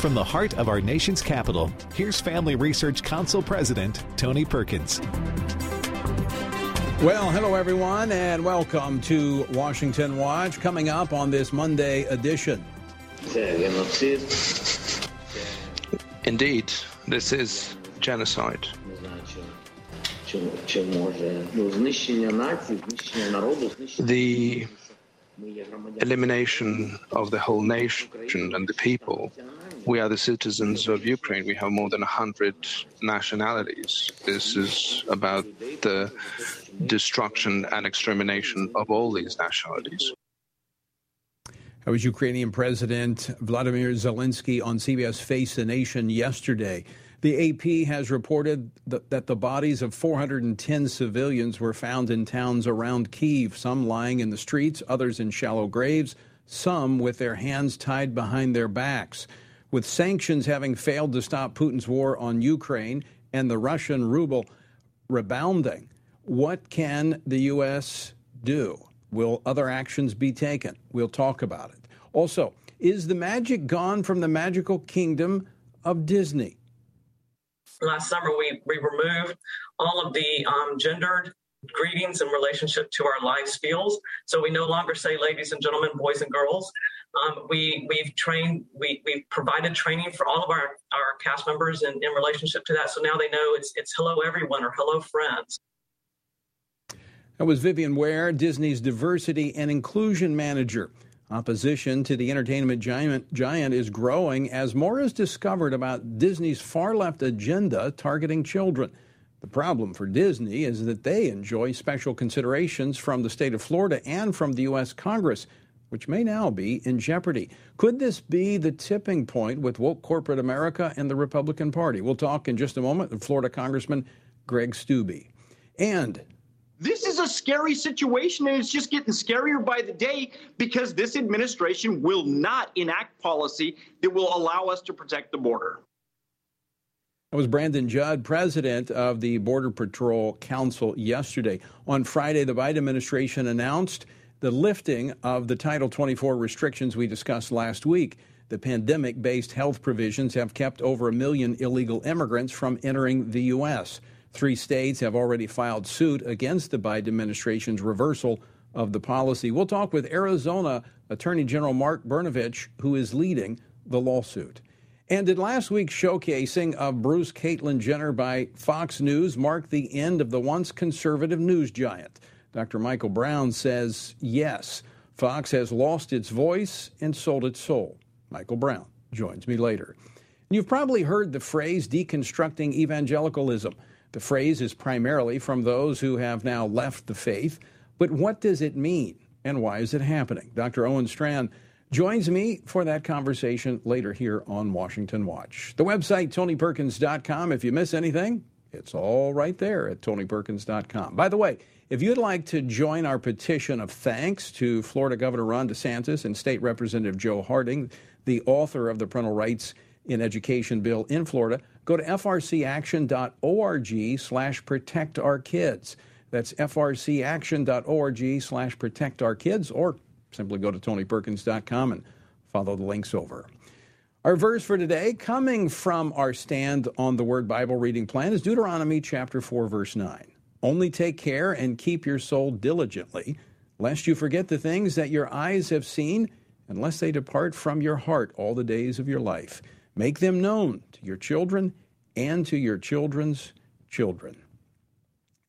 From the heart of our nation's capital, here's Family Research Council President Tony Perkins. Well, hello everyone, and welcome to Washington Watch. Coming up on this Monday edition. Indeed, this is genocide. The elimination of the whole nation and the people. We are the citizens of Ukraine. We have more than 100 nationalities. This is about the destruction and extermination of all these nationalities. That was Ukrainian President Vladimir Zelensky on CBS Face the Nation yesterday. The AP has reported that the bodies of 410 civilians were found in towns around Kiev, some lying in the streets, others in shallow graves, some with their hands tied behind their backs. With sanctions having failed to stop Putin's war on Ukraine and the Russian ruble rebounding, what can the U.S. do? Will other actions be taken? We'll talk about it. Also, is the magic gone from the magical kingdom of Disney? last summer we, we removed all of the um, gendered greetings in relationship to our life skills. So we no longer say ladies and gentlemen, boys and girls. Um, we we've trained we we've provided training for all of our our cast members in, in relationship to that. So now they know it's it's hello everyone or hello friends. That was Vivian Ware, Disney's diversity and inclusion manager. Opposition to the entertainment giant, giant is growing as more is discovered about Disney's far left agenda targeting children. The problem for Disney is that they enjoy special considerations from the state of Florida and from the U.S. Congress, which may now be in jeopardy. Could this be the tipping point with woke corporate America and the Republican Party? We'll talk in just a moment with Florida Congressman Greg Steube. And this is a scary situation, and it's just getting scarier by the day because this administration will not enact policy that will allow us to protect the border. That was Brandon Judd, president of the Border Patrol Council, yesterday. On Friday, the Biden administration announced the lifting of the Title 24 restrictions we discussed last week. The pandemic based health provisions have kept over a million illegal immigrants from entering the U.S. Three states have already filed suit against the Biden administration's reversal of the policy. We'll talk with Arizona Attorney General Mark Brnovich, who is leading the lawsuit. And did last week's showcasing of Bruce Caitlyn Jenner by Fox News mark the end of the once conservative news giant? Dr. Michael Brown says yes. Fox has lost its voice and sold its soul. Michael Brown joins me later. You've probably heard the phrase deconstructing evangelicalism. The phrase is primarily from those who have now left the faith. But what does it mean and why is it happening? Dr. Owen Strachan joins me for that conversation later here on Washington Watch. The website, tonyperkins.com. If you miss anything, it's all right there at tonyperkins.com. By the way, if you'd like to join our petition of thanks to Florida Governor Ron DeSantis and State Representative Joe Harding, the author of the Parental Rights in Education bill in Florida, go to frcaction.org slash protect our kids. That's frcaction.org slash protect our kids, or simply go to tonyperkins.com and follow the links over. Our verse for today, coming from our stand on the Word Bible reading plan, is Deuteronomy chapter 4, verse 9. Only take care and keep your soul diligently, lest you forget the things that your eyes have seen, unless they depart from your heart all the days of your life. Make them known to your children and to your children's children.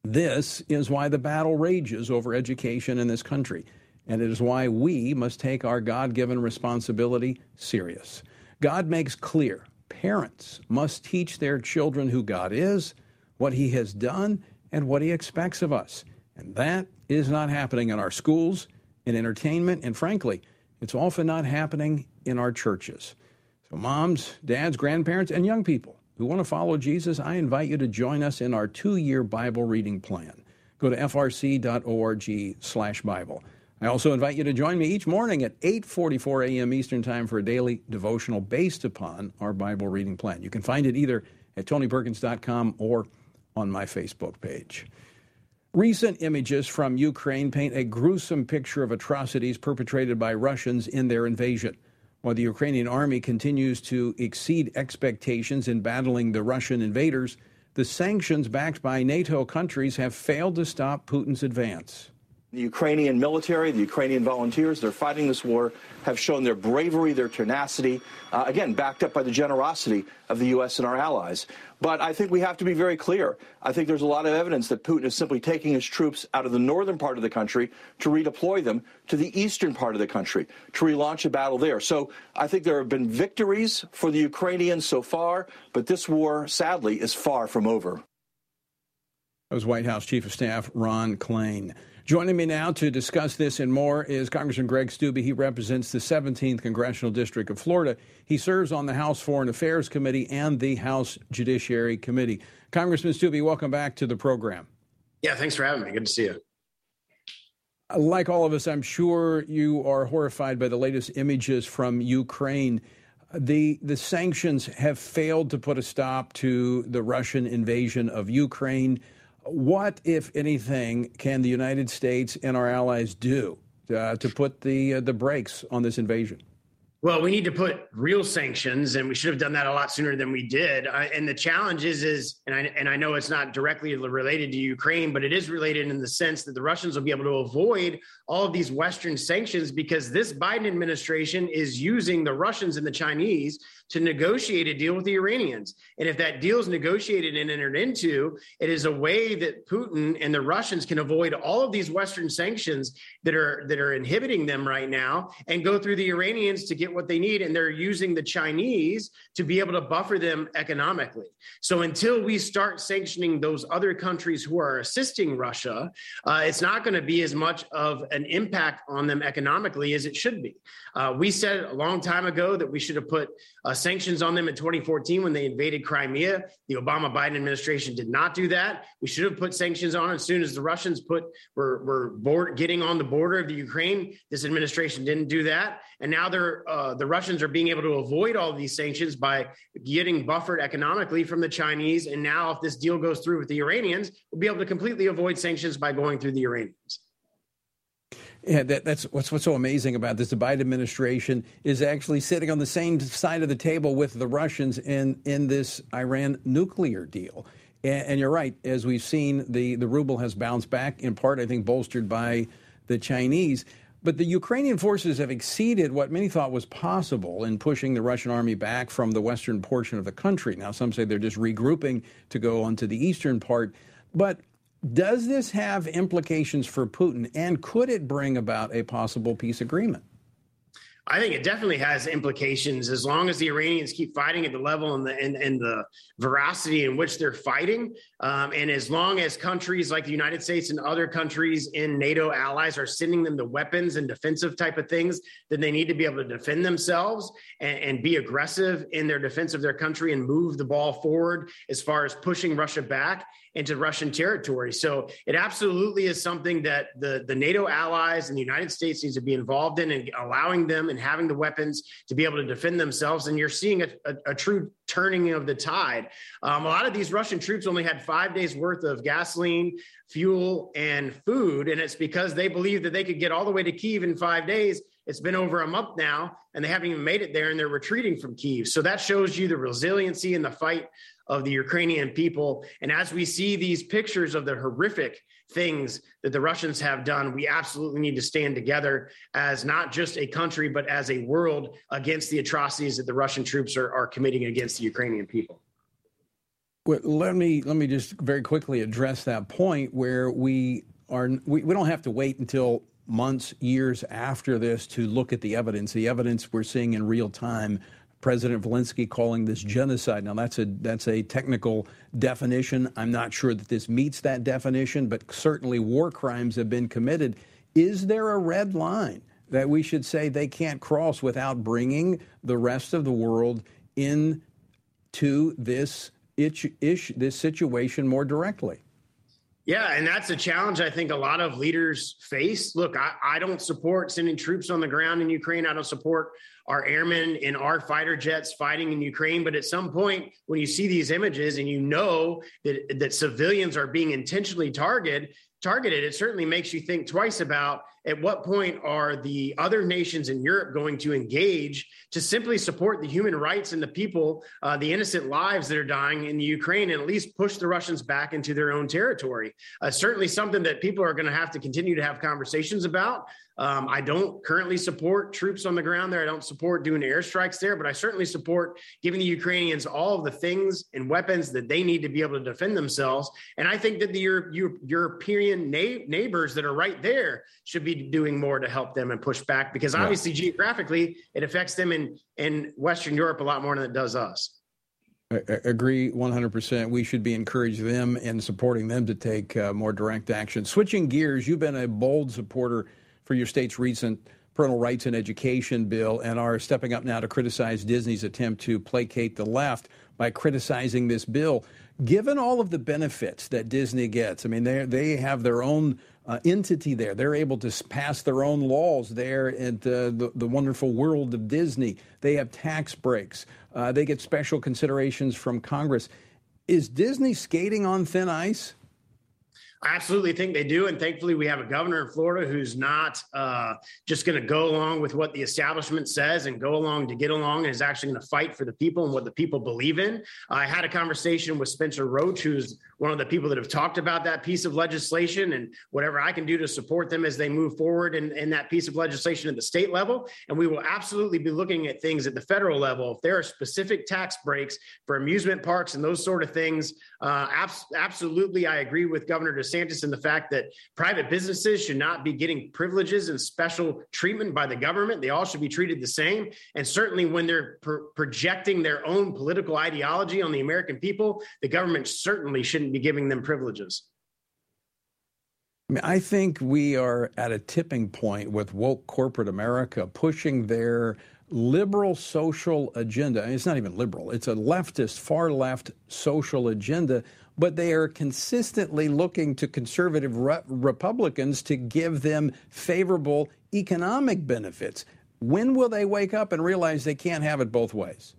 This is why the battle rages over education in this country, and it is why we must take our God given responsibility serious. God makes clear parents must teach their children who God is, what He has done, and what He expects of us. And that is not happening in our schools, in entertainment, and frankly, it's often not happening in our churches. So, moms, dads, grandparents, and young people who want to follow Jesus, I invite you to join us in our two year Bible reading plan. Go to frc.org/slash Bible. I also invite you to join me each morning at 8:44 a.m. Eastern Time for a daily devotional based upon our Bible reading plan. You can find it either at tonyperkins.com or on my Facebook page. Recent images from Ukraine paint a gruesome picture of atrocities perpetrated by Russians in their invasion. While the Ukrainian army continues to exceed expectations in battling the Russian invaders, the sanctions backed by NATO countries have failed to stop Putin's advance. The Ukrainian military, the Ukrainian volunteers, they're fighting this war, have shown their bravery, their tenacity, uh, again, backed up by the generosity of the U.S. and our allies. But I think we have to be very clear. I think there's a lot of evidence that Putin is simply taking his troops out of the northern part of the country to redeploy them to the eastern part of the country, to relaunch a battle there. So I think there have been victories for the Ukrainians so far, but this war, sadly, is far from over. That was White House Chief of Staff Ron Klain. Joining me now to discuss this and more is Congressman Greg Steube. He represents the 17th Congressional District of Florida. He serves on the House Foreign Affairs Committee and the House Judiciary Committee. Congressman Steube, welcome back to the program. Yeah, thanks for having me. Good to see you. Like all of us, I'm sure you are horrified by the latest images from Ukraine. The, the sanctions have failed to put a stop to the Russian invasion of Ukraine. What, if anything, can the United States and our allies do uh, to put the uh, the brakes on this invasion? Well, we need to put real sanctions, and we should have done that a lot sooner than we did. Uh, and the challenge is, is, and I and I know it's not directly related to Ukraine, but it is related in the sense that the Russians will be able to avoid all of these Western sanctions because this Biden administration is using the Russians and the Chinese to negotiate a deal with the Iranians. And if that deal is negotiated and entered into, it is a way that Putin and the Russians can avoid all of these Western sanctions that are that are inhibiting them right now and go through the Iranians to get what they need. And they're using the Chinese to be able to buffer them economically. So until we start sanctioning those other countries who are assisting Russia, uh, it's not going to be as much of an impact on them economically as it should be. Uh, we said a long time ago that we should have put uh, sanctions on them in 2014 when they invaded Crimea. The Obama Biden administration did not do that. We should have put sanctions on as soon as the Russians put were, were board, getting on the border of the Ukraine. This administration didn't do that, and now they're uh, the Russians are being able to avoid all these sanctions by getting buffered economically from the Chinese. And now, if this deal goes through with the Iranians, we'll be able to completely avoid sanctions by going through the Iranians. Yeah, that, that's what's what's so amazing about this. The Biden administration is actually sitting on the same side of the table with the Russians in in this Iran nuclear deal. And, and you're right, as we've seen, the the ruble has bounced back in part, I think, bolstered by the Chinese. But the Ukrainian forces have exceeded what many thought was possible in pushing the Russian army back from the western portion of the country. Now, some say they're just regrouping to go onto the eastern part. But does this have implications for Putin, and could it bring about a possible peace agreement? I think it definitely has implications as long as the Iranians keep fighting at the level and the and, and the veracity in which they're fighting, um, and as long as countries like the United States and other countries in NATO allies are sending them the weapons and defensive type of things, then they need to be able to defend themselves and, and be aggressive in their defense of their country and move the ball forward as far as pushing Russia back into Russian territory. So it absolutely is something that the, the NATO allies and the United States needs to be involved in and allowing them and having the weapons to be able to defend themselves. And you're seeing a, a, a true turning of the tide. Um, a lot of these Russian troops only had five days worth of gasoline, fuel, and food. And it's because they believe that they could get all the way to Kiev in five days. It's been over a month now, and they haven't even made it there, and they're retreating from Kiev. So that shows you the resiliency and the fight of the Ukrainian people. And as we see these pictures of the horrific things that the Russians have done, we absolutely need to stand together as not just a country, but as a world against the atrocities that the Russian troops are, are committing against the Ukrainian people. Well, let me let me just very quickly address that point where we are we, we don't have to wait until months, years after this to look at the evidence. The evidence we're seeing in real time President Zelensky calling this genocide. Now that's a that's a technical definition. I'm not sure that this meets that definition, but certainly war crimes have been committed. Is there a red line that we should say they can't cross without bringing the rest of the world into this itch, ish, this situation more directly? Yeah, and that's a challenge I think a lot of leaders face. Look, I, I don't support sending troops on the ground in Ukraine. I don't support our airmen in our fighter jets fighting in Ukraine. But at some point, when you see these images and you know that, that civilians are being intentionally targeted, targeted, it certainly makes you think twice about at what point are the other nations in Europe going to engage to simply support the human rights and the people, uh, the innocent lives that are dying in the Ukraine, and at least push the Russians back into their own territory? Uh, certainly something that people are going to have to continue to have conversations about. Um, I don't currently support troops on the ground there. I don't support doing airstrikes there, but I certainly support giving the Ukrainians all of the things and weapons that they need to be able to defend themselves. And I think that the Euro- Euro- European na- neighbors that are right there should be doing more to help them and push back because obviously yeah. geographically it affects them in, in Western Europe a lot more than it does us. I agree 100%. We should be encouraging them and supporting them to take uh, more direct action. Switching gears, you've been a bold supporter for your state's recent parental rights and education bill and are stepping up now to criticize Disney's attempt to placate the left by criticizing this bill. Given all of the benefits that Disney gets, I mean, they they have their own uh, entity there. They're able to pass their own laws there at uh, the, the wonderful world of Disney. They have tax breaks. Uh, they get special considerations from Congress. Is Disney skating on thin ice? I absolutely think they do. And thankfully, we have a governor in Florida who's not uh, just going to go along with what the establishment says and go along to get along and is actually going to fight for the people and what the people believe in. I had a conversation with Spencer Roach, who's one of the people that have talked about that piece of legislation and whatever I can do to support them as they move forward in, in that piece of legislation at the state level. And we will absolutely be looking at things at the federal level. If there are specific tax breaks for amusement parks and those sort of things, uh, abs- absolutely, I agree with Governor DeSantis in the fact that private businesses should not be getting privileges and special treatment by the government. They all should be treated the same. And certainly, when they're projecting their own political ideology on the American people, the government certainly shouldn't be giving them privileges. I, mean, I think we are at a tipping point with woke corporate America pushing their liberal social agenda. It's not even liberal, it's a leftist, far left social agenda but they are consistently looking to conservative re- Republicans to give them favorable economic benefits. When will they wake up and realize they can't have it both ways?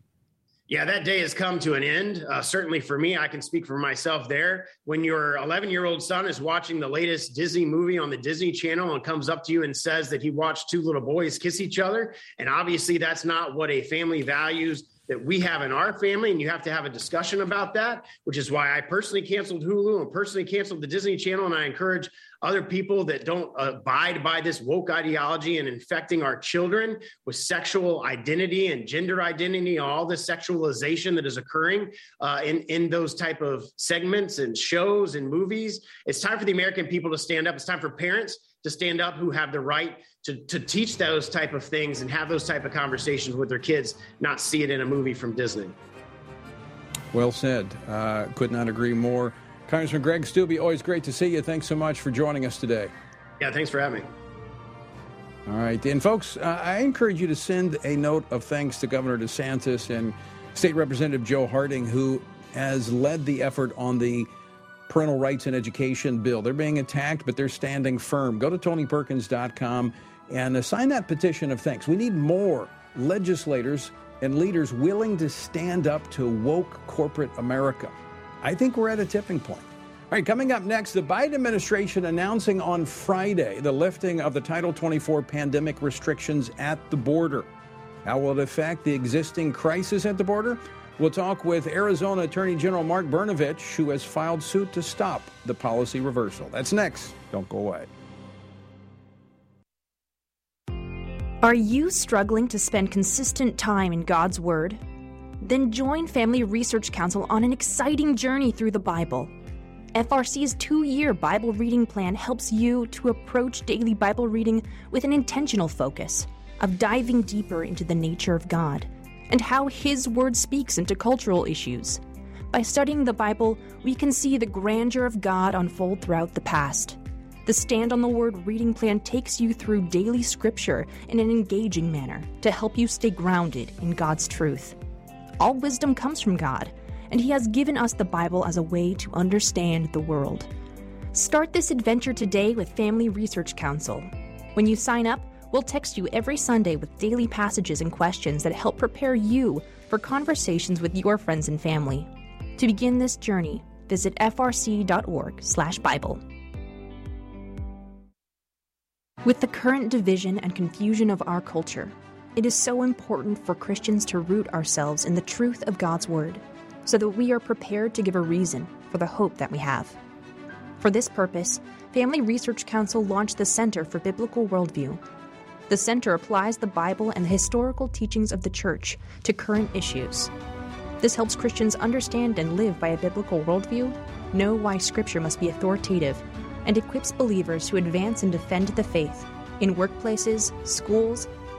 Yeah, that day has come to an end. Uh, certainly for me, I can speak for myself there. When your 11 year old son is watching the latest Disney movie on the Disney Channel and comes up to you and says that he watched two little boys kiss each other, and obviously that's not what a family values that we have in our family, and you have to have a discussion about that, which is why I personally canceled Hulu and personally canceled the Disney Channel. And I encourage other people that don't abide by this woke ideology and infecting our children with sexual identity and gender identity, all the sexualization that is occurring uh, in, in those type of segments and shows and movies. It's time for the American people to stand up. It's time for parents to stand up who have the right to, to teach those type of things and have those type of conversations with their kids, not see it in a movie from Disney. Well said. Uh, could not agree more. Congressman Greg Steube, always great to see you. Thanks so much for joining us today. Yeah, thanks for having me. All right. And folks, uh, I encourage you to send a note of thanks to Governor DeSantis and State Representative Joe Harding, who has led the effort on the parental rights and education bill. They're being attacked, but they're standing firm. Go to tonyperkins.com and sign that petition of thanks. We need more legislators and leaders willing to stand up to woke corporate America. I think we're at a tipping point. All right, coming up next, the Biden administration announcing on Friday the lifting of the Title 24 pandemic restrictions at the border. How will it affect the existing crisis at the border? We'll talk with Arizona Attorney General Mark Brnovich, who has filed suit to stop the policy reversal. That's next. Don't go away. Are you struggling to spend consistent time in God's Word? Then join Family Research Council on an exciting journey through the Bible. FRC's two year Bible reading plan helps you to approach daily Bible reading with an intentional focus of diving deeper into the nature of God and how His Word speaks into cultural issues. By studying the Bible, we can see the grandeur of God unfold throughout the past the Stand on the Word reading plan takes you through daily scripture in an engaging manner to help you stay grounded in God's truth. All wisdom comes from God, and He has given us the Bible as a way to understand the world. Start this adventure today with Family Research Council. When you sign up, we'll text you every Sunday with daily passages and questions that help prepare you for conversations with your friends and family. To begin this journey, visit frc.org/bible. With the current division and confusion of our culture, it is so important for Christians to root ourselves in the truth of God's Word so that we are prepared to give a reason for the hope that we have. For this purpose, Family Research Council launched the Center for Biblical Worldview. The center applies the Bible and the historical teachings of the Church to current issues. This helps Christians understand and live by a biblical worldview, know why Scripture must be authoritative, and equips believers to advance and defend the faith in workplaces, schools,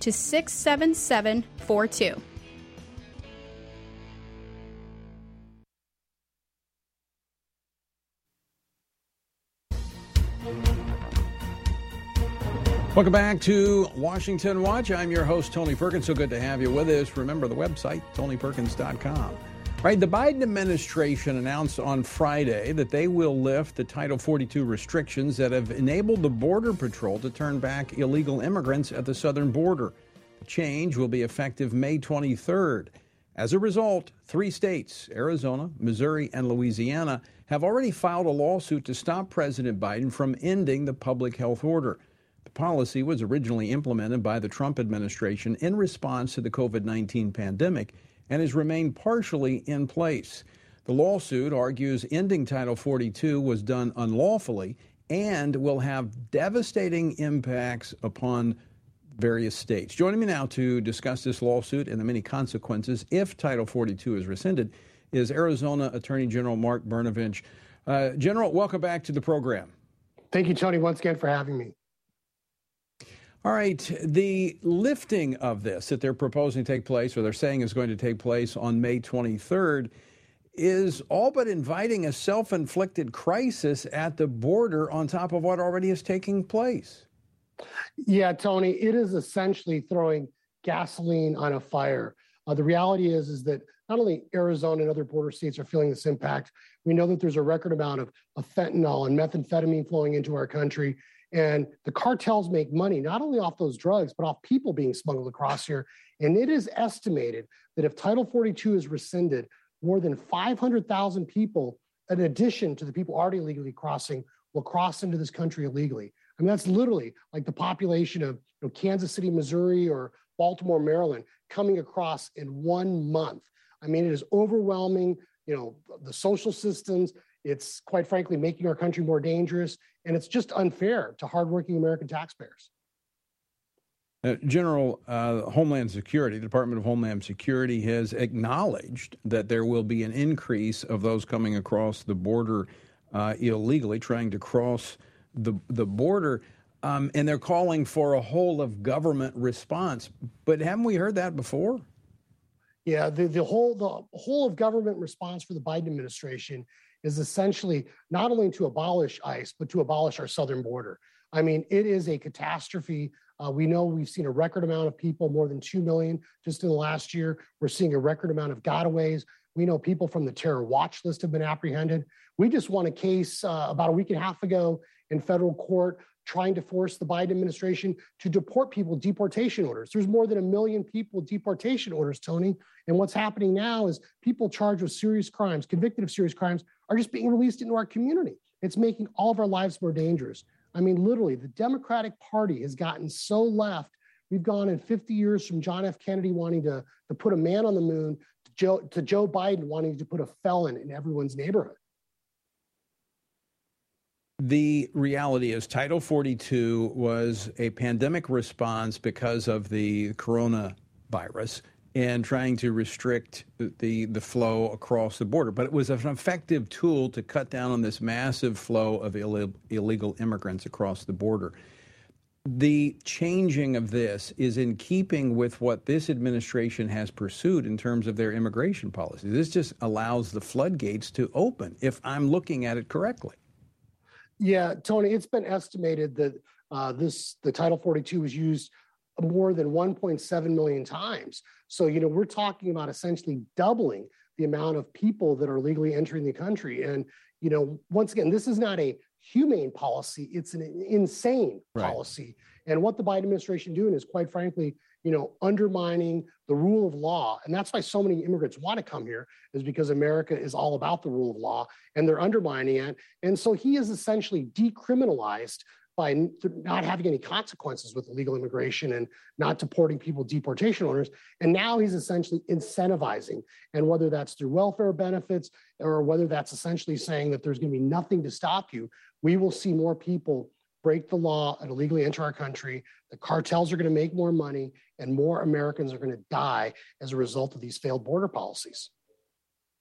to 67742. Welcome back to Washington Watch. I'm your host, Tony Perkins. So good to have you with us. Remember the website, tonyperkins.com. Right, the Biden administration announced on Friday that they will lift the Title 42 restrictions that have enabled the Border Patrol to turn back illegal immigrants at the southern border. The change will be effective May 23rd. As a result, three states, Arizona, Missouri, and Louisiana, have already filed a lawsuit to stop President Biden from ending the public health order. The policy was originally implemented by the Trump administration in response to the COVID 19 pandemic and has remained partially in place. The lawsuit argues ending Title 42 was done unlawfully and will have devastating impacts upon various states. Joining me now to discuss this lawsuit and the many consequences if Title 42 is rescinded is Arizona Attorney General Mark Brnovich. Uh, General, welcome back to the program. Thank you, Tony, once again for having me. All right, the lifting of this that they're proposing to take place, or they're saying is going to take place on May 23rd, is all but inviting a self inflicted crisis at the border on top of what already is taking place. Yeah, Tony, it is essentially throwing gasoline on a fire. Uh, the reality is, is that not only Arizona and other border states are feeling this impact, we know that there's a record amount of, of fentanyl and methamphetamine flowing into our country. And the cartels make money not only off those drugs, but off people being smuggled across here. And it is estimated that if Title 42 is rescinded, more than 500,000 people, in addition to the people already illegally crossing, will cross into this country illegally. I mean, that's literally like the population of you know, Kansas City, Missouri, or Baltimore, Maryland, coming across in one month. I mean, it is overwhelming. You know, the social systems, it's quite frankly making our country more dangerous, and it's just unfair to hardworking American taxpayers. Uh, General uh, Homeland Security, the Department of Homeland Security, has acknowledged that there will be an increase of those coming across the border uh, illegally, trying to cross the the border, um, and they're calling for a whole of government response. But haven't we heard that before? Yeah, the, the whole the whole of government response for the Biden administration is essentially not only to abolish ICE, but to abolish our southern border. I mean, it is a catastrophe. Uh, we know we've seen a record amount of people, more than 2 million just in the last year. We're seeing a record amount of gotaways. We know people from the terror watch list have been apprehended. We just won a case uh, about a week and a half ago in federal court trying to force the Biden administration to deport people, deportation orders. There's more than a million people deportation orders, Tony. And what's happening now is people charged with serious crimes, convicted of serious crimes, are just being released into our community. It's making all of our lives more dangerous. I mean, literally, the Democratic Party has gotten so left. We've gone in 50 years from John F. Kennedy wanting to, to put a man on the moon to Joe, to Joe Biden wanting to put a felon in everyone's neighborhood. The reality is, Title 42 was a pandemic response because of the coronavirus and trying to restrict the, the flow across the border. But it was an effective tool to cut down on this massive flow of Ill- illegal immigrants across the border. The changing of this is in keeping with what this administration has pursued in terms of their immigration policy. This just allows the floodgates to open, if I'm looking at it correctly. Yeah, Tony, it's been estimated that uh, this the Title 42 was used more than 1.7 million times. So, you know, we're talking about essentially doubling the amount of people that are legally entering the country. And, you know, once again, this is not a humane policy, it's an insane right. policy. And what the Biden administration doing is quite frankly, you know, undermining the rule of law. And that's why so many immigrants want to come here, is because America is all about the rule of law and they're undermining it. And so he is essentially decriminalized by not having any consequences with illegal immigration and not deporting people deportation orders and now he's essentially incentivizing and whether that's through welfare benefits or whether that's essentially saying that there's going to be nothing to stop you we will see more people break the law and illegally enter our country. The cartels are going to make more money and more americans are going to die as a result of these failed border policies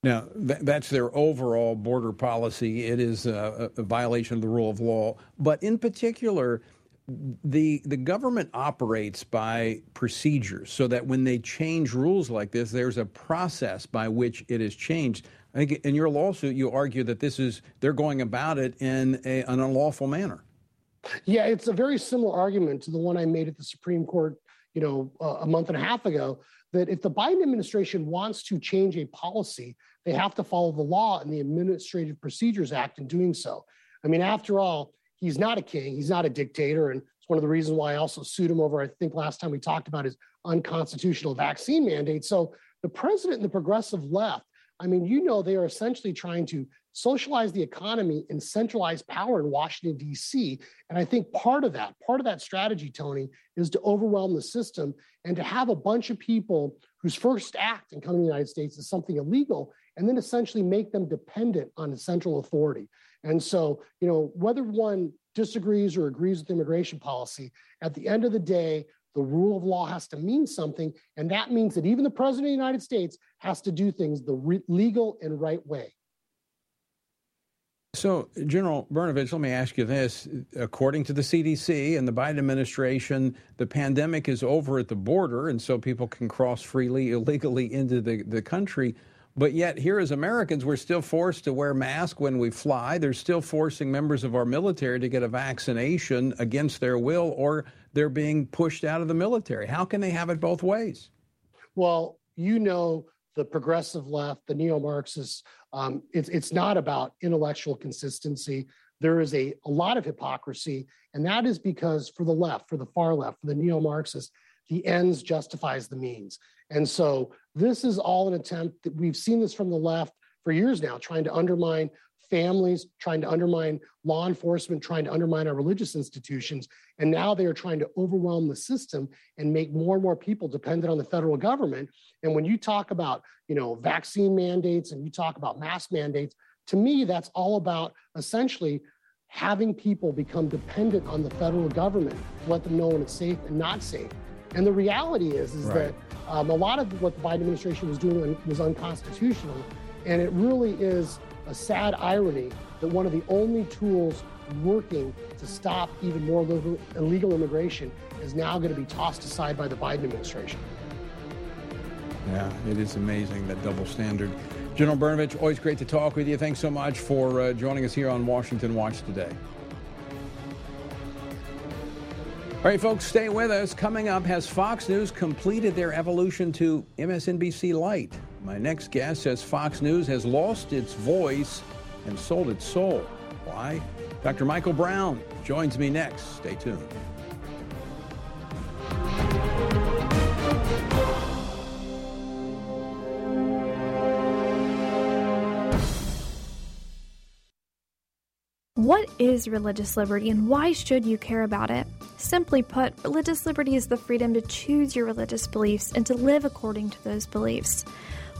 now, th- that's their overall border policy. It is a, a, violation of the rule of law. But in particular, the the government operates by procedures so that when they change rules like this, there's a process by which it is changed. I think in your lawsuit, you argue that this is they're going about it in a, an unlawful manner. Yeah, it's a very similar argument to the one I made at the Supreme Court, you know, uh, a month and a half ago. That if the Biden administration wants to change a policy, they have to follow the law and the Administrative Procedures Act in doing so. I mean, after all, he's not a king, he's not a dictator. And it's one of the reasons why I also sued him over, I think last time we talked about his unconstitutional vaccine mandate. So the president and the progressive left, I mean, you know, they are essentially trying to socialize the economy and centralize power in Washington, D.C. And I think part of that, part of that strategy, Tony, is to overwhelm the system and to have a bunch of people whose first act in coming to the United States is something illegal and then essentially make them dependent on a central authority. And so, you know, whether one disagrees or agrees with immigration policy, at the end of the day, the rule of law has to mean something. And that means that even the president of the United States has to do things the re- legal and right way. So, General Brnovich, let me ask you this. According to the CDC and the Biden administration, the pandemic is over at the border, and so people can cross freely, illegally into the, the country. But yet, here as Americans, we're still forced to wear masks when we fly. They're still forcing members of our military to get a vaccination against their will, or they're being pushed out of the military. How can they have it both ways? Well, you know, the progressive left, the neo Marxists, um, it's, it's not about intellectual consistency. There is a, a lot of hypocrisy, and that is because for the left, for the far left, for the neo Marxists, the ends justifies the means. And so this is all an attempt that we've seen this from the left for years now, trying to undermine families, trying to undermine law enforcement, trying to undermine our religious institutions. And now they are trying to overwhelm the system and make more and more people dependent on the federal government. And when you talk about, you know, vaccine mandates and you talk about mask mandates, to me, that's all about essentially having people become dependent on the federal government to let them know when it's safe and not safe. And the reality is, is right. that um, a lot of what the Biden administration was doing was unconstitutional. And it really is a sad irony that one of the only tools working to stop even more illegal immigration is now going to be tossed aside by the Biden administration. Yeah, it is amazing that double standard. General Brnovich, always great to talk with you. Thanks so much for uh, joining us here on Washington Watch today. All right, folks, stay with us. Coming up, has Fox News completed their evolution to MSNBC Light? My next guest says Fox News has lost its voice and sold its soul. Why? Dr. Michael Brown joins me next. Stay tuned. What is religious liberty and why should you care about it? Simply put, religious liberty is the freedom to choose your religious beliefs and to live according to those beliefs.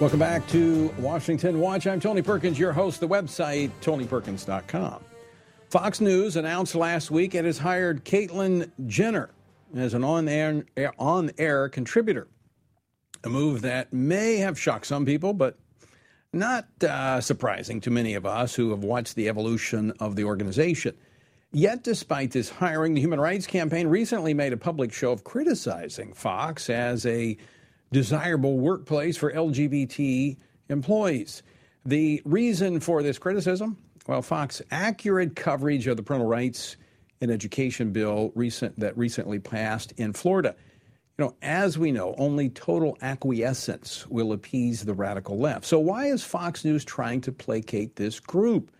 Welcome back to Washington Watch. I'm Tony Perkins, your host. The website, tonyperkins.com. Fox News announced last week it has hired Caitlyn Jenner as an on-air, on-air contributor. A move that may have shocked some people, but not uh, surprising to many of us who have watched the evolution of the organization. Yet, despite this hiring, the Human Rights Campaign recently made a public show of criticizing Fox as a desirable workplace for LGBT employees. The reason for this criticism? Well, Fox accurate coverage of the parental rights and education bill recent that recently passed in Florida. You know, as we know, only total acquiescence will appease the radical left. So why is Fox News trying to placate this group?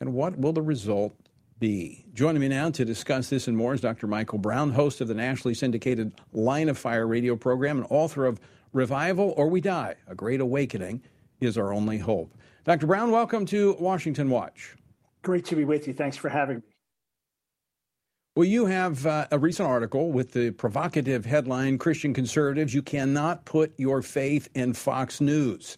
And what will the result be? Joining me now to discuss this and more is Dr. Michael Brown, host of the nationally syndicated Line of Fire radio program and author of Revival or We Die A Great Awakening is Our Only Hope. Dr. Brown, welcome to Washington Watch. Great to be with you. Thanks for having me. Well, you have uh, a recent article with the provocative headline Christian conservatives, you cannot put your faith in Fox News.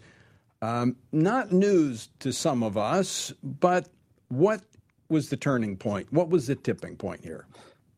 Um, not news to some of us, but what was the turning point? What was the tipping point here?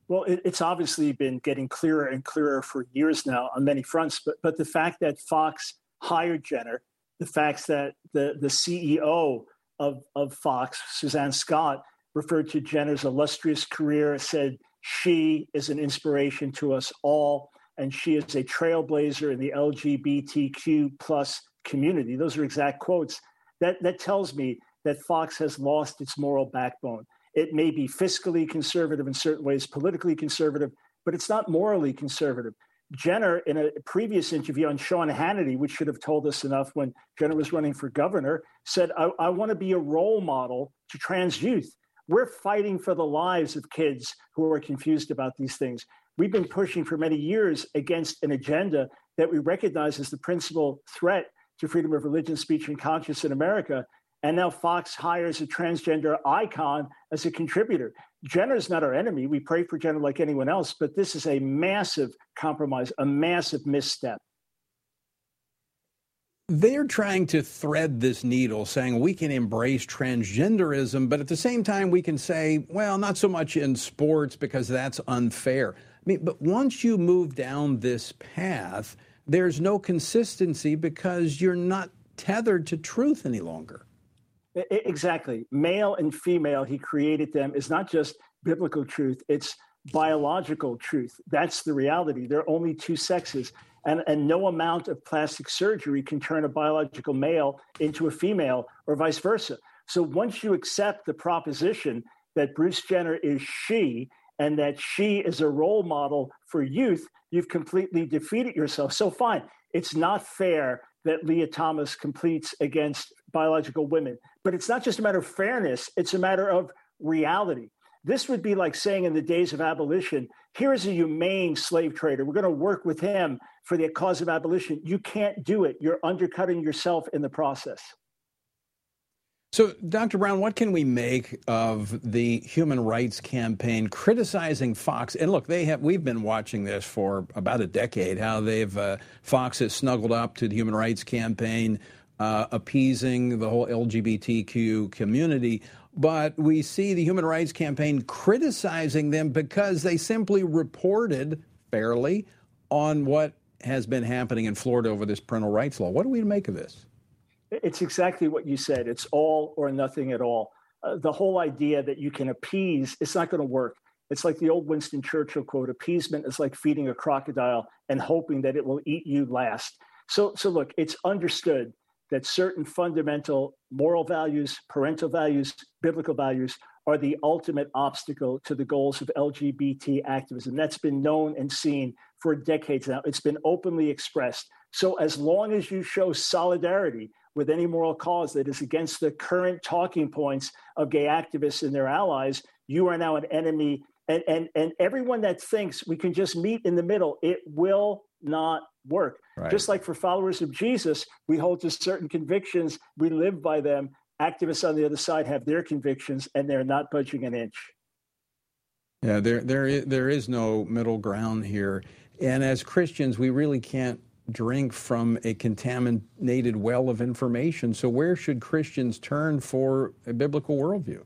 Well, it, it's obviously been getting clearer and clearer for years now on many fronts. But but the fact that Fox hired Jenner, the fact that the the CEO of of Fox, Suzanne Scott, referred to Jenner's illustrious career, said she is an inspiration to us all, and she is a trailblazer in the LGBTQ plus community. Those are exact quotes. That that tells me that Fox has lost its moral backbone. It may be fiscally conservative in certain ways, politically conservative, but it's not morally conservative. Jenner, in a previous interview on Sean Hannity, which should have told us enough when Jenner was running for governor, said, I, I want to be a role model to trans youth. We're fighting for the lives of kids who are confused about these things. We've been pushing for many years against an agenda that we recognize as the principal threat to freedom of religion, speech, and conscience in America. And now Fox hires a transgender icon as a contributor. Jenner is not our enemy. We pray for Jenner like anyone else, but this is a massive compromise, a massive misstep. They're trying to thread this needle, saying we can embrace transgenderism, but at the same time, we can say, well, not so much in sports because that's unfair. I mean, but once you move down this path, there's no consistency because you're not tethered to truth any longer. Exactly. Male and female, he created them is not just biblical truth, it's biological truth. That's the reality. There are only two sexes. And, and no amount of plastic surgery can turn a biological male into a female or vice versa. So once you accept the proposition that Bruce Jenner is she and that she is a role model for youth, you've completely defeated yourself. So fine, it's not fair that Lia Thomas completes against biological women, but it's not just a matter of fairness, it's a matter of reality. This would be like saying in the days of abolition, here is a humane slave trader. We're going to work with him for the cause of abolition. You can't do it. You're undercutting yourself in the process. So, Dr. Brown, what can we make of the human rights campaign criticizing Fox? And look, they have we've been watching this for about a decade. How they've uh, Fox has snuggled up to the human rights campaign, uh, appeasing the whole LGBTQ community. But we see the human rights campaign criticizing them because they simply reported fairly on what has been happening in Florida over this parental rights law. What do we make of this? It's exactly what you said. It's all or nothing at all. Uh, the whole idea that you can appease, it's not going to work. It's like the old Winston Churchill quote appeasement is like feeding a crocodile and hoping that it will eat you last. So, so look, it's understood that certain fundamental moral values, parental values, biblical values are the ultimate obstacle to the goals of LGBT activism. That's been known and seen for decades now. It's been openly expressed. So, as long as you show solidarity with any moral cause that is against the current talking points of gay activists and their allies, you are now an enemy. And, and, and everyone that thinks we can just meet in the middle, it will not work. Right. Just like for followers of Jesus, we hold to certain convictions, we live by them. Activists on the other side have their convictions and they're not budging an inch. Yeah, there, there, is, there is no middle ground here. And as Christians, we really can't drink from a contaminated well of information. So, where should Christians turn for a biblical worldview?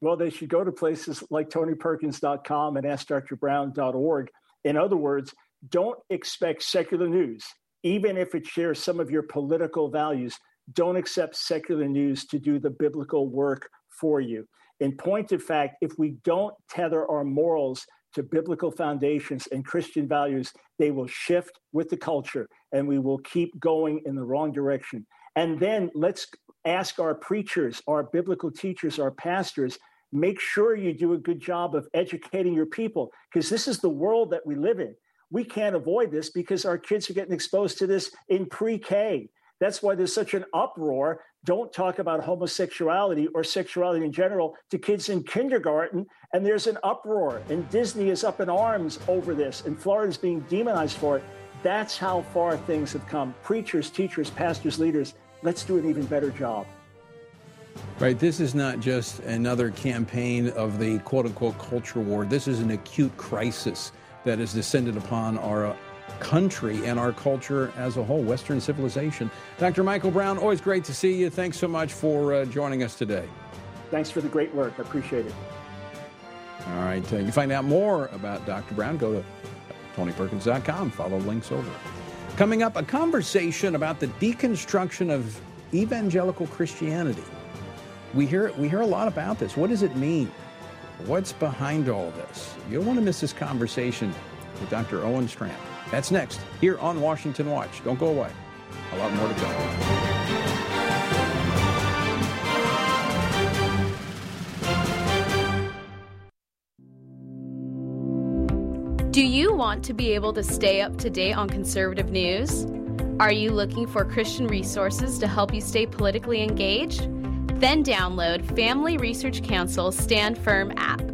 Well, they should go to places like tonyperkins.com and askdrbrown.org. In other words, don't expect secular news, even if it shares some of your political values. Don't accept secular news to do the biblical work for you. In point of fact, if we don't tether our morals to biblical foundations and Christian values, they will shift with the culture and we will keep going in the wrong direction. And then let's ask our preachers, our biblical teachers, our pastors, make sure you do a good job of educating your people because this is the world that we live in. We can't avoid this because our kids are getting exposed to this in pre K. That's why there's such an uproar. Don't talk about homosexuality or sexuality in general to kids in kindergarten. And there's an uproar, and Disney is up in arms over this, and Florida is being demonized for it. That's how far things have come. Preachers, teachers, pastors, leaders, let's do an even better job. Right. This is not just another campaign of the quote unquote culture war. This is an acute crisis that has descended upon our country and our culture as a whole, Western civilization. Dr. Michael Brown, always great to see you. Thanks so much for uh, joining us today. Thanks for the great work. I appreciate it. All right. Uh, you find out more about Dr. Brown. Go to tonyperkins.com. Follow links over. Coming up, a conversation about the deconstruction of evangelical Christianity. We hear, we hear a lot about this. What does it mean? What's behind all this? You don't want to miss this conversation with Dr. Owen Strachan. That's next here on Washington Watch. Don't go away. A lot more to come. Do you want to be able to stay up to date on conservative news? Are you looking for Christian resources to help you stay politically engaged? Then download Family Research Council's Stand Firm app.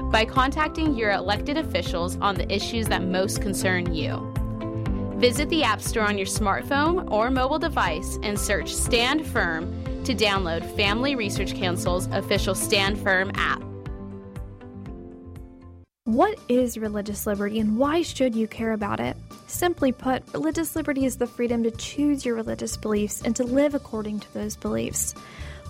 by contacting your elected officials on the issues that most concern you. Visit the App Store on your smartphone or mobile device and search Stand Firm to download Family Research Council's official Stand Firm app. What is religious liberty and why should you care about it? Simply put, religious liberty is the freedom to choose your religious beliefs and to live according to those beliefs.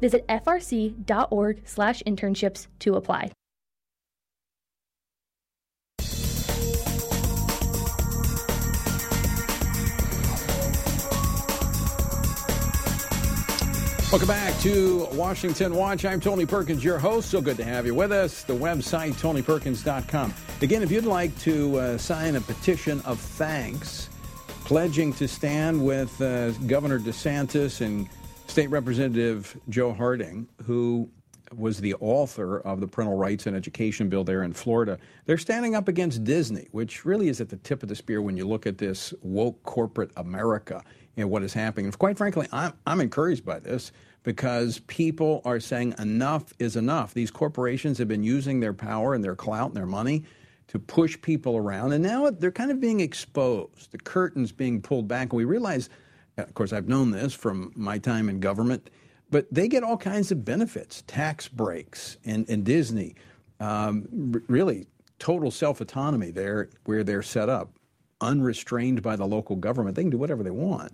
Visit frc.org/internships to apply. Welcome back to Washington Watch. I'm Tony Perkins, your host. So good to have you with us. The website, tonyperkins.com. Again, if you'd like to uh, sign a petition of thanks, pledging to stand with uh, Governor DeSantis and State Representative Joe Harding, who was the author of the parental rights and education bill there in Florida, they're standing up against Disney, which really is at the tip of the spear when you look at this woke corporate America and what is happening. And quite frankly, I'm, I'm encouraged by this because people are saying enough is enough. These corporations have been using their power and their clout and their money to push people around, and now they're kind of being exposed. The curtain's being pulled back, and we realize of course, I've known this from my time in government, but they get all kinds of benefits, tax breaks, and, and Disney, um, really total self autonomy there where they're set up, unrestrained by the local government. They can do whatever they want.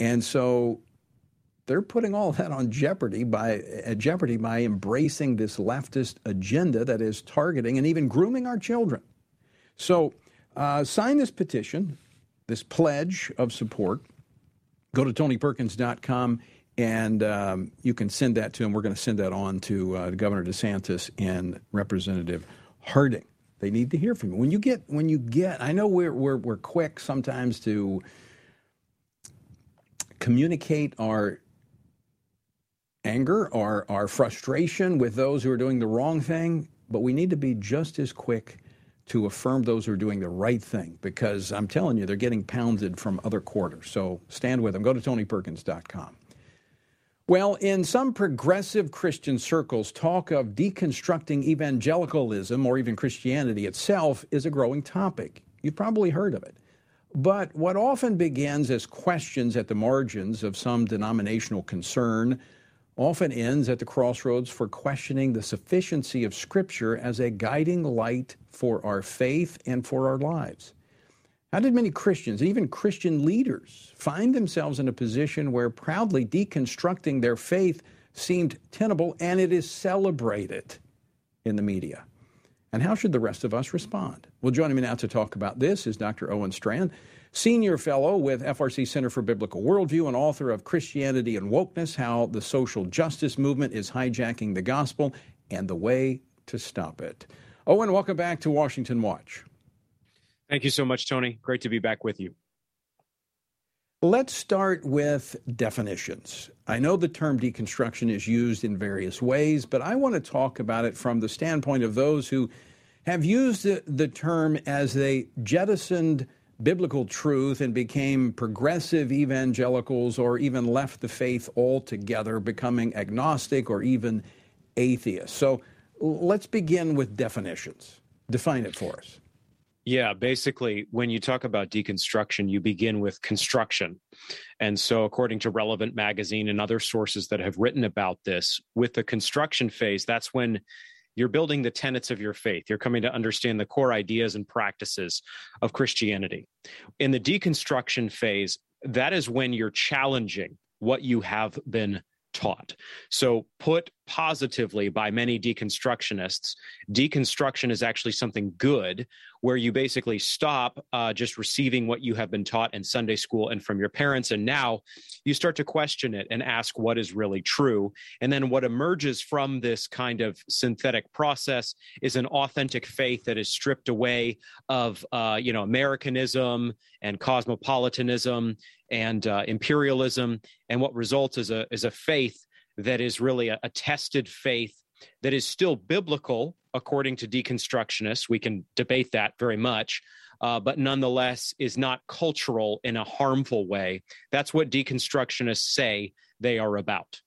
And so they're putting all that on jeopardy by at jeopardy by embracing this leftist agenda that is targeting and even grooming our children. So uh, sign this petition, this pledge of support go to tonyperkins.com and um, you can send that to him. We're going to send that on to uh, Governor DeSantis and Representative Harding. They need to hear from you. When you get, when you get, I know we're, we're, we're quick sometimes to communicate our anger, our, our frustration with those who are doing the wrong thing, but we need to be just as quick to affirm those who are doing the right thing because I'm telling you, they're getting pounded from other quarters. So stand with them. Go to tonyperkins.com. Well, in some progressive Christian circles, talk of deconstructing evangelicalism or even Christianity itself is a growing topic. You've probably heard of it. But what often begins as questions at the margins of some denominational concern often ends at the crossroads for questioning the sufficiency of Scripture as a guiding light for our faith and for our lives. How did many Christians, even Christian leaders, find themselves in a position where proudly deconstructing their faith seemed tenable and it is celebrated in the media? And how should the rest of us respond? Well, joining me now to talk about this is Dr. Owen Strachan, Senior Fellow with FRC Center for Biblical Worldview and author of Christianity and Wokeness How the Social Justice Movement is Hijacking the Gospel and the Way to Stop It. Owen, welcome back to Washington Watch. Thank you so much, Tony. Great to be back with you. Let's start with definitions. I know the term deconstruction is used in various ways, but I want to talk about it from the standpoint of those who have used the, the term as they jettisoned biblical truth and became progressive evangelicals or even left the faith altogether, becoming agnostic or even atheists. So let's begin with definitions. Define it for us. Yeah, basically, when you talk about deconstruction, you begin with construction. And so, according to Relevant Magazine and other sources that have written about this, with the construction phase, that's when you're building the tenets of your faith. You're coming to understand the core ideas and practices of Christianity. In the deconstruction phase, that is when you're challenging what you have been taught. So, put positively by many deconstructionists, deconstruction is actually something good, where you basically stop uh, just receiving what you have been taught in Sunday school and from your parents. And now you start to question it and ask what is really true. And then what emerges from this kind of synthetic process is an authentic faith that is stripped away of, uh, you know, Americanism and cosmopolitanism and uh, imperialism. And what results is a, is a faith that is really a, a tested faith that is still biblical according to deconstructionists. We can debate that very much, uh, but nonetheless is not cultural in a harmful way. That's what deconstructionists say they are about.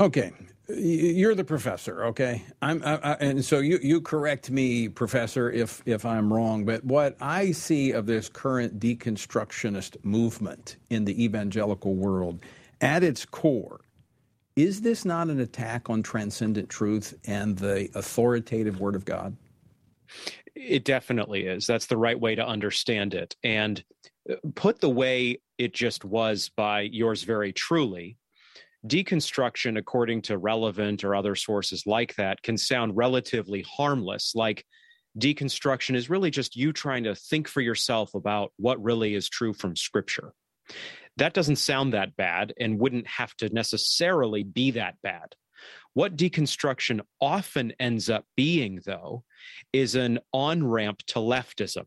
Okay, you're the professor. Okay, I'm, I, I, and so you you correct me, professor, if if I'm wrong. But what I see of this current deconstructionist movement in the evangelical world, at its core, is this not an attack on transcendent truth and the authoritative Word of God? It definitely is. That's the right way to understand it. And uh, put the way it just was by yours very truly, deconstruction, according to relevant or other sources like that, can sound relatively harmless. Like deconstruction is really just you trying to think for yourself about what really is true from Scripture. That doesn't sound that bad and wouldn't have to necessarily be that bad. What deconstruction often ends up being, though, is an on ramp to leftism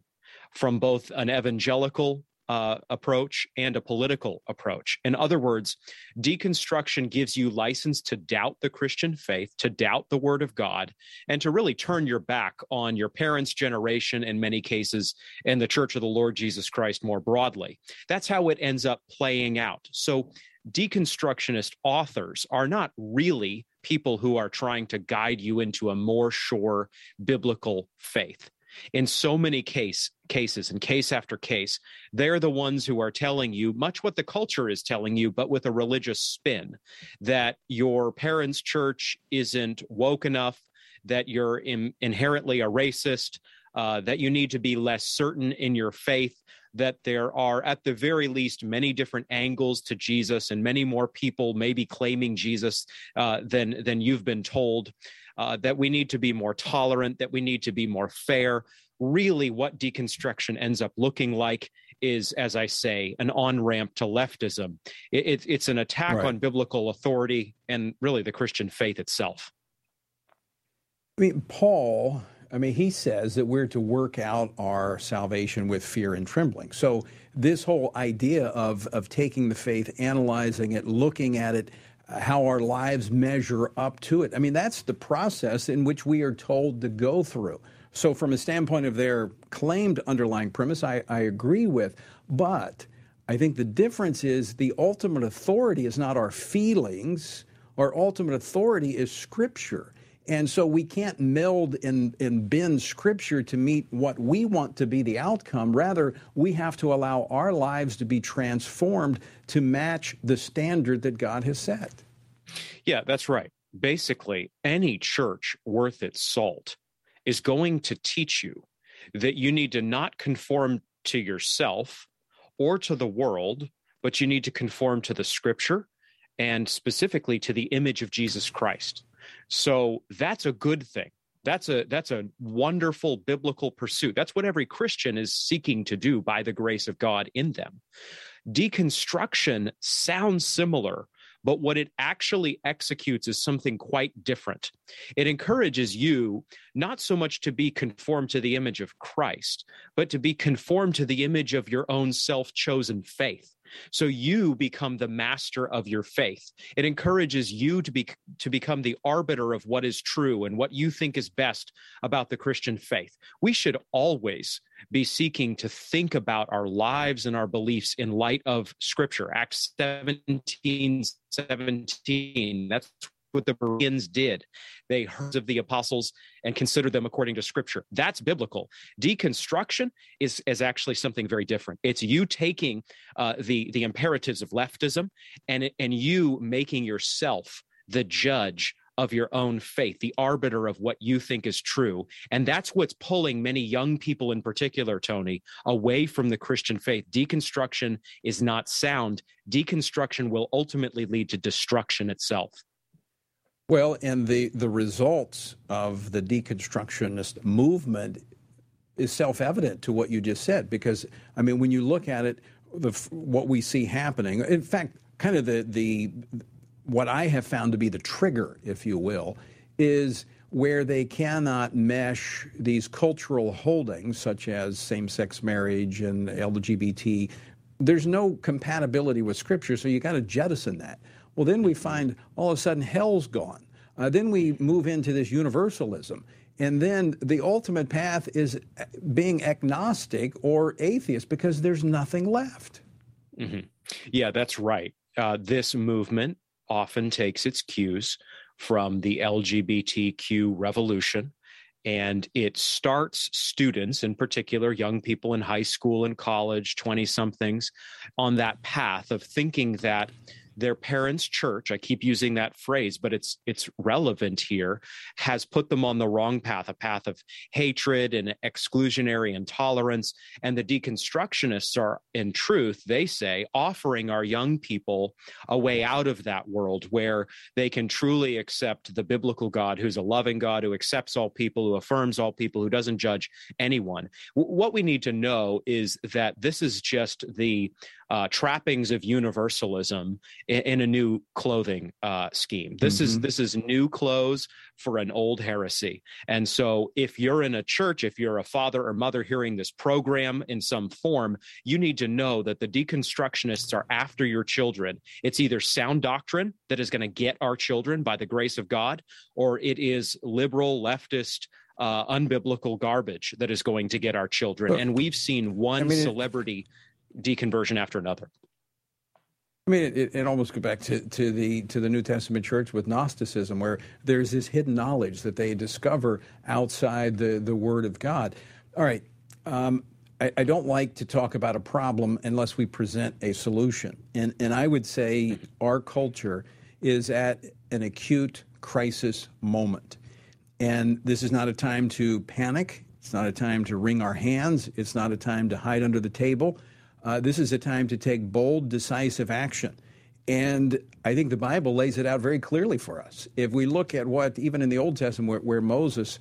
from both an evangelical uh, approach and a political approach. In other words, deconstruction gives you license to doubt the Christian faith, to doubt the Word of God, and to really turn your back on your parents' generation in many cases and the Church of the Lord Jesus Christ more broadly. That's how it ends up playing out. So, deconstructionist authors are not really people who are trying to guide you into a more sure biblical faith in so many case cases and case after case they're the ones who are telling you much what the culture is telling you but with a religious spin that your parents church isn't woke enough that you're in, inherently a racist uh, that you need to be less certain in your faith that there are at the very least many different angles to jesus and many more people maybe claiming jesus uh, than than you've been told uh, that we need to be more tolerant, that we need to be more fair. Really, what deconstruction ends up looking like is, as I say, an on ramp to leftism. It, it, it's an attack right. on biblical authority and really the Christian faith itself. I mean, Paul, I mean, he says that we're to work out our salvation with fear and trembling. So, this whole idea of, of taking the faith, analyzing it, looking at it, how our lives measure up to it. I mean, that's the process in which we are told to go through. So, from a standpoint of their claimed underlying premise, I, I agree with. But I think the difference is the ultimate authority is not our feelings, our ultimate authority is Scripture. And so we can't meld and, and bend Scripture to meet what we want to be the outcome. Rather, we have to allow our lives to be transformed to match the standard that God has set. Yeah, that's right. Basically, any church worth its salt is going to teach you that you need to not conform to yourself or to the world, but you need to conform to the scripture and specifically to the image of Jesus Christ. So that's a good thing. That's a that's a wonderful biblical pursuit. That's what every Christian is seeking to do by the grace of God in them. Deconstruction sounds similar, but what it actually executes is something quite different. It encourages you not so much to be conformed to the image of Christ, but to be conformed to the image of your own self chosen faith. So you become the master of your faith. It encourages you to be to become the arbiter of what is true and what you think is best about the Christian faith. We should always be seeking to think about our lives and our beliefs in light of scripture. Acts 17 17. That's what the Bereans did. They heard of the apostles and considered them according to scripture. That's biblical. Deconstruction is, is actually something very different. It's you taking uh, the, the imperatives of leftism and, and you making yourself the judge of your own faith, the arbiter of what you think is true. And that's what's pulling many young people in particular, Tony, away from the Christian faith. Deconstruction is not sound. Deconstruction will ultimately lead to destruction itself. Well, and the, the results of the deconstructionist movement is self evident to what you just said, because, I mean, when you look at it, the, what we see happening, in fact, kind of the, the, what I have found to be the trigger, if you will, is where they cannot mesh these cultural holdings, such as same sex marriage and LGBT. There's no compatibility with Scripture, so you got to jettison that. Well, then we find all of a sudden hell's gone. Uh, then we move into this universalism. And then the ultimate path is being agnostic or atheist because there's nothing left. Mm-hmm. Yeah, that's right. Uh, this movement often takes its cues from the LGBTQ revolution. And it starts students, in particular, young people in high school and college, 20 somethings, on that path of thinking that their parents' church, I keep using that phrase, but it's it's relevant here, has put them on the wrong path, a path of hatred and exclusionary intolerance. And the deconstructionists are, in truth, they say, offering our young people a way out of that world where they can truly accept the biblical God who's a loving God, who accepts all people, who affirms all people, who doesn't judge anyone. W- what we need to know is that this is just the uh, trappings of universalism in, in a new clothing uh, scheme. This mm-hmm. is this is new clothes for an old heresy. And so, if you're in a church, if you're a father or mother hearing this program in some form, you need to know that the deconstructionists are after your children. It's either sound doctrine that is going to get our children by the grace of God, or it is liberal leftist uh, unbiblical garbage that is going to get our children. And we've seen one I mean, celebrity deconversion after another. I mean, it, it almost goes back to, to the to the New Testament church with Gnosticism, where there's this hidden knowledge that they discover outside the, the Word of God. All right, um, I, I, don't like to talk about a problem unless we present a solution, and and I would say our culture is at an acute crisis moment, and this is not a time to panic. It's not a time to wring our hands. It's not a time to hide under the table. Uh, this is a time to take bold, decisive action. And I think the Bible lays it out very clearly for us. If we look at what, even in the Old Testament, where, where Moses,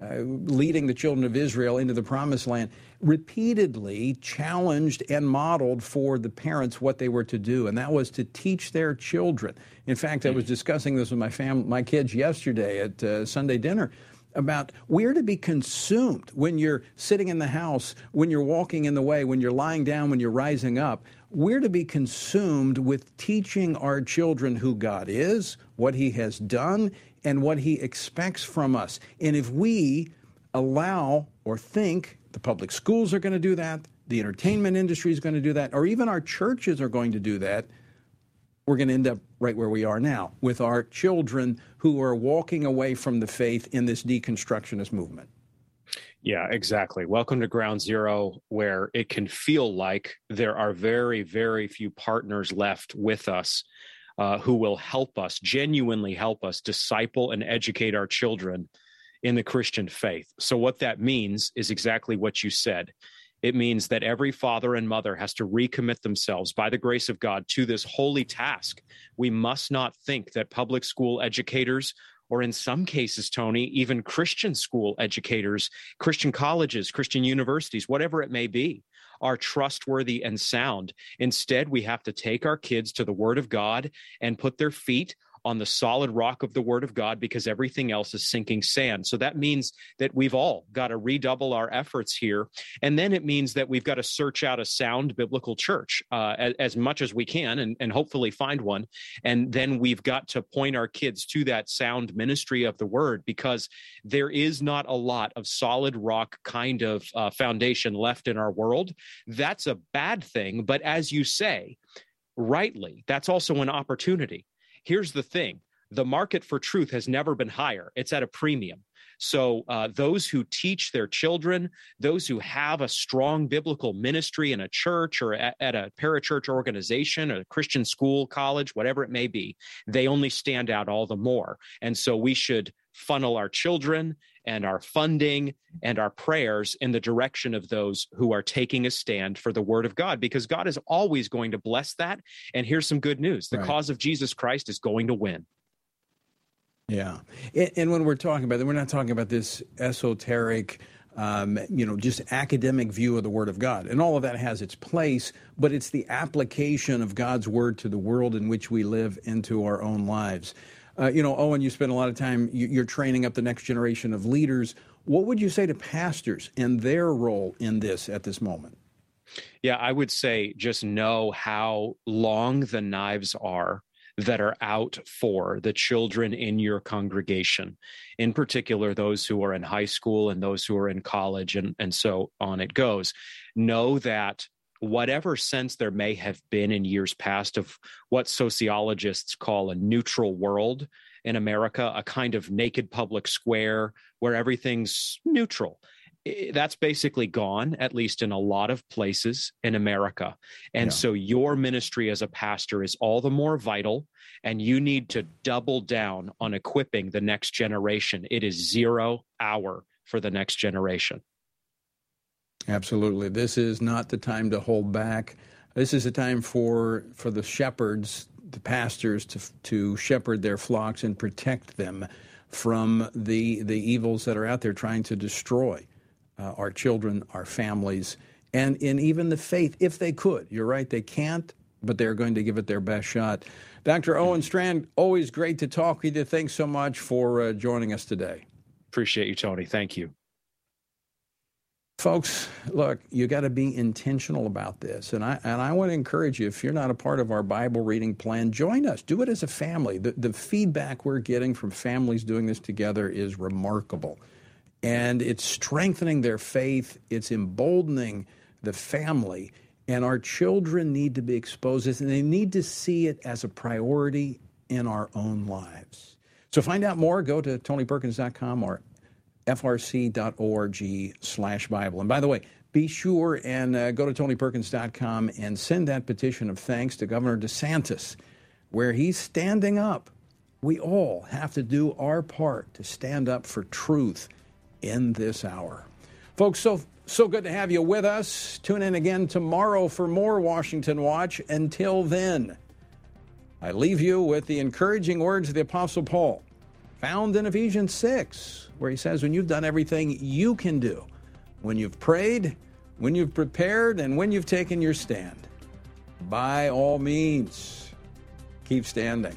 uh, leading the children of Israel into the promised land, repeatedly challenged and modeled for the parents what they were to do, and that was to teach their children. In fact, I was discussing this with my fam- my kids yesterday at uh, Sunday dinner about we're to be consumed when you're sitting in the house, when you're walking in the way, when you're lying down, when you're rising up. We're to be consumed with teaching our children who God is, what He has done, and what He expects from us. And if we allow or think the public schools are going to do that, the entertainment industry is going to do that, or even our churches are going to do that, we're going to end up right where we are now with our children who are walking away from the faith in this deconstructionist movement. Yeah, exactly. Welcome to ground zero, where it can feel like there are very, very few partners left with us uh, who will help us, genuinely help us disciple and educate our children in the Christian faith. So, what that means is exactly what you said. It means that every father and mother has to recommit themselves by the grace of God to this holy task. We must not think that public school educators, or in some cases, Tony, even Christian school educators, Christian colleges, Christian universities, whatever it may be, are trustworthy and sound. Instead, we have to take our kids to the Word of God and put their feet on the solid rock of the Word of God because everything else is sinking sand. So that means that we've all got to redouble our efforts here. And then it means that we've got to search out a sound biblical church uh, as, as, much as we can and, and hopefully find one. And then we've got to point our kids to that sound ministry of the Word because there is not a lot of solid rock kind of uh, foundation left in our world. That's a bad thing. But as you say, rightly, that's also an opportunity. Here's the thing the market for truth has never been higher, it's at a premium. So, uh, those who teach their children, those who have a strong biblical ministry in a church or at, at, a parachurch organization or a Christian school, college, whatever it may be, they only stand out all the more. And so, we should funnel our children and our funding and our prayers in the direction of those who are taking a stand for the word of God, because God is always going to bless that. And here's some good news the right. cause of Jesus Christ is going to win. Yeah. And, when we're talking about it, we're not talking about this esoteric, um, you know, just academic view of the Word of God. And all of that has its place, but it's the application of God's Word to the world in which we live into our own lives. Uh, you know, Owen, you spend a lot of time, you're training up the next generation of leaders. What would you say to pastors and their role in this at this moment? Yeah, I would say just know how long the knives are that are out for the children in your congregation, in particular, those who are in high school and those who are in college, and, and so on it goes. Know that whatever sense there may have been in years past of what sociologists call a neutral world in America, a kind of naked public square where everything's neutral. That's basically gone, at least in a lot of places in America. And yeah. so your ministry as a pastor is all the more vital, and you need to double down on equipping the next generation. It is zero hour for the next generation. Absolutely. This is not the time to hold back. This is a time for for the shepherds, the pastors to to shepherd their flocks and protect them from the the evils that are out there trying to destroy uh, our children, our families, and in even the faith if they could. You're right, they can't, but they're going to give it their best shot. Dr. Owen Strachan, always great to talk with you. Thanks so much for uh, joining us today. Appreciate you, Tony. Thank you. Folks, look, you got to be intentional about this. And I, and I want to encourage you, if you're not a part of our Bible reading plan, join us. Do it as a family. The, the feedback we're getting from families doing this together is remarkable. And it's strengthening their faith, it's emboldening the family. And our children need to be exposed to this, and they need to see it as a priority in our own lives. So find out more, go to tonyperkins.com or frc.org slash Bible. And by the way, be sure and uh, go to tonyperkins.com and send that petition of thanks to Governor DeSantis, where he's standing up. We all have to do our part to stand up for truth in this hour. Folks, so so good to have you with us. Tune in again tomorrow for more Washington Watch. Until then, I leave you with the encouraging words of the Apostle Paul found in Ephesians 6, where he says, When you've done everything you can do, when you've prayed, when you've prepared, and when you've taken your stand, by all means, keep standing.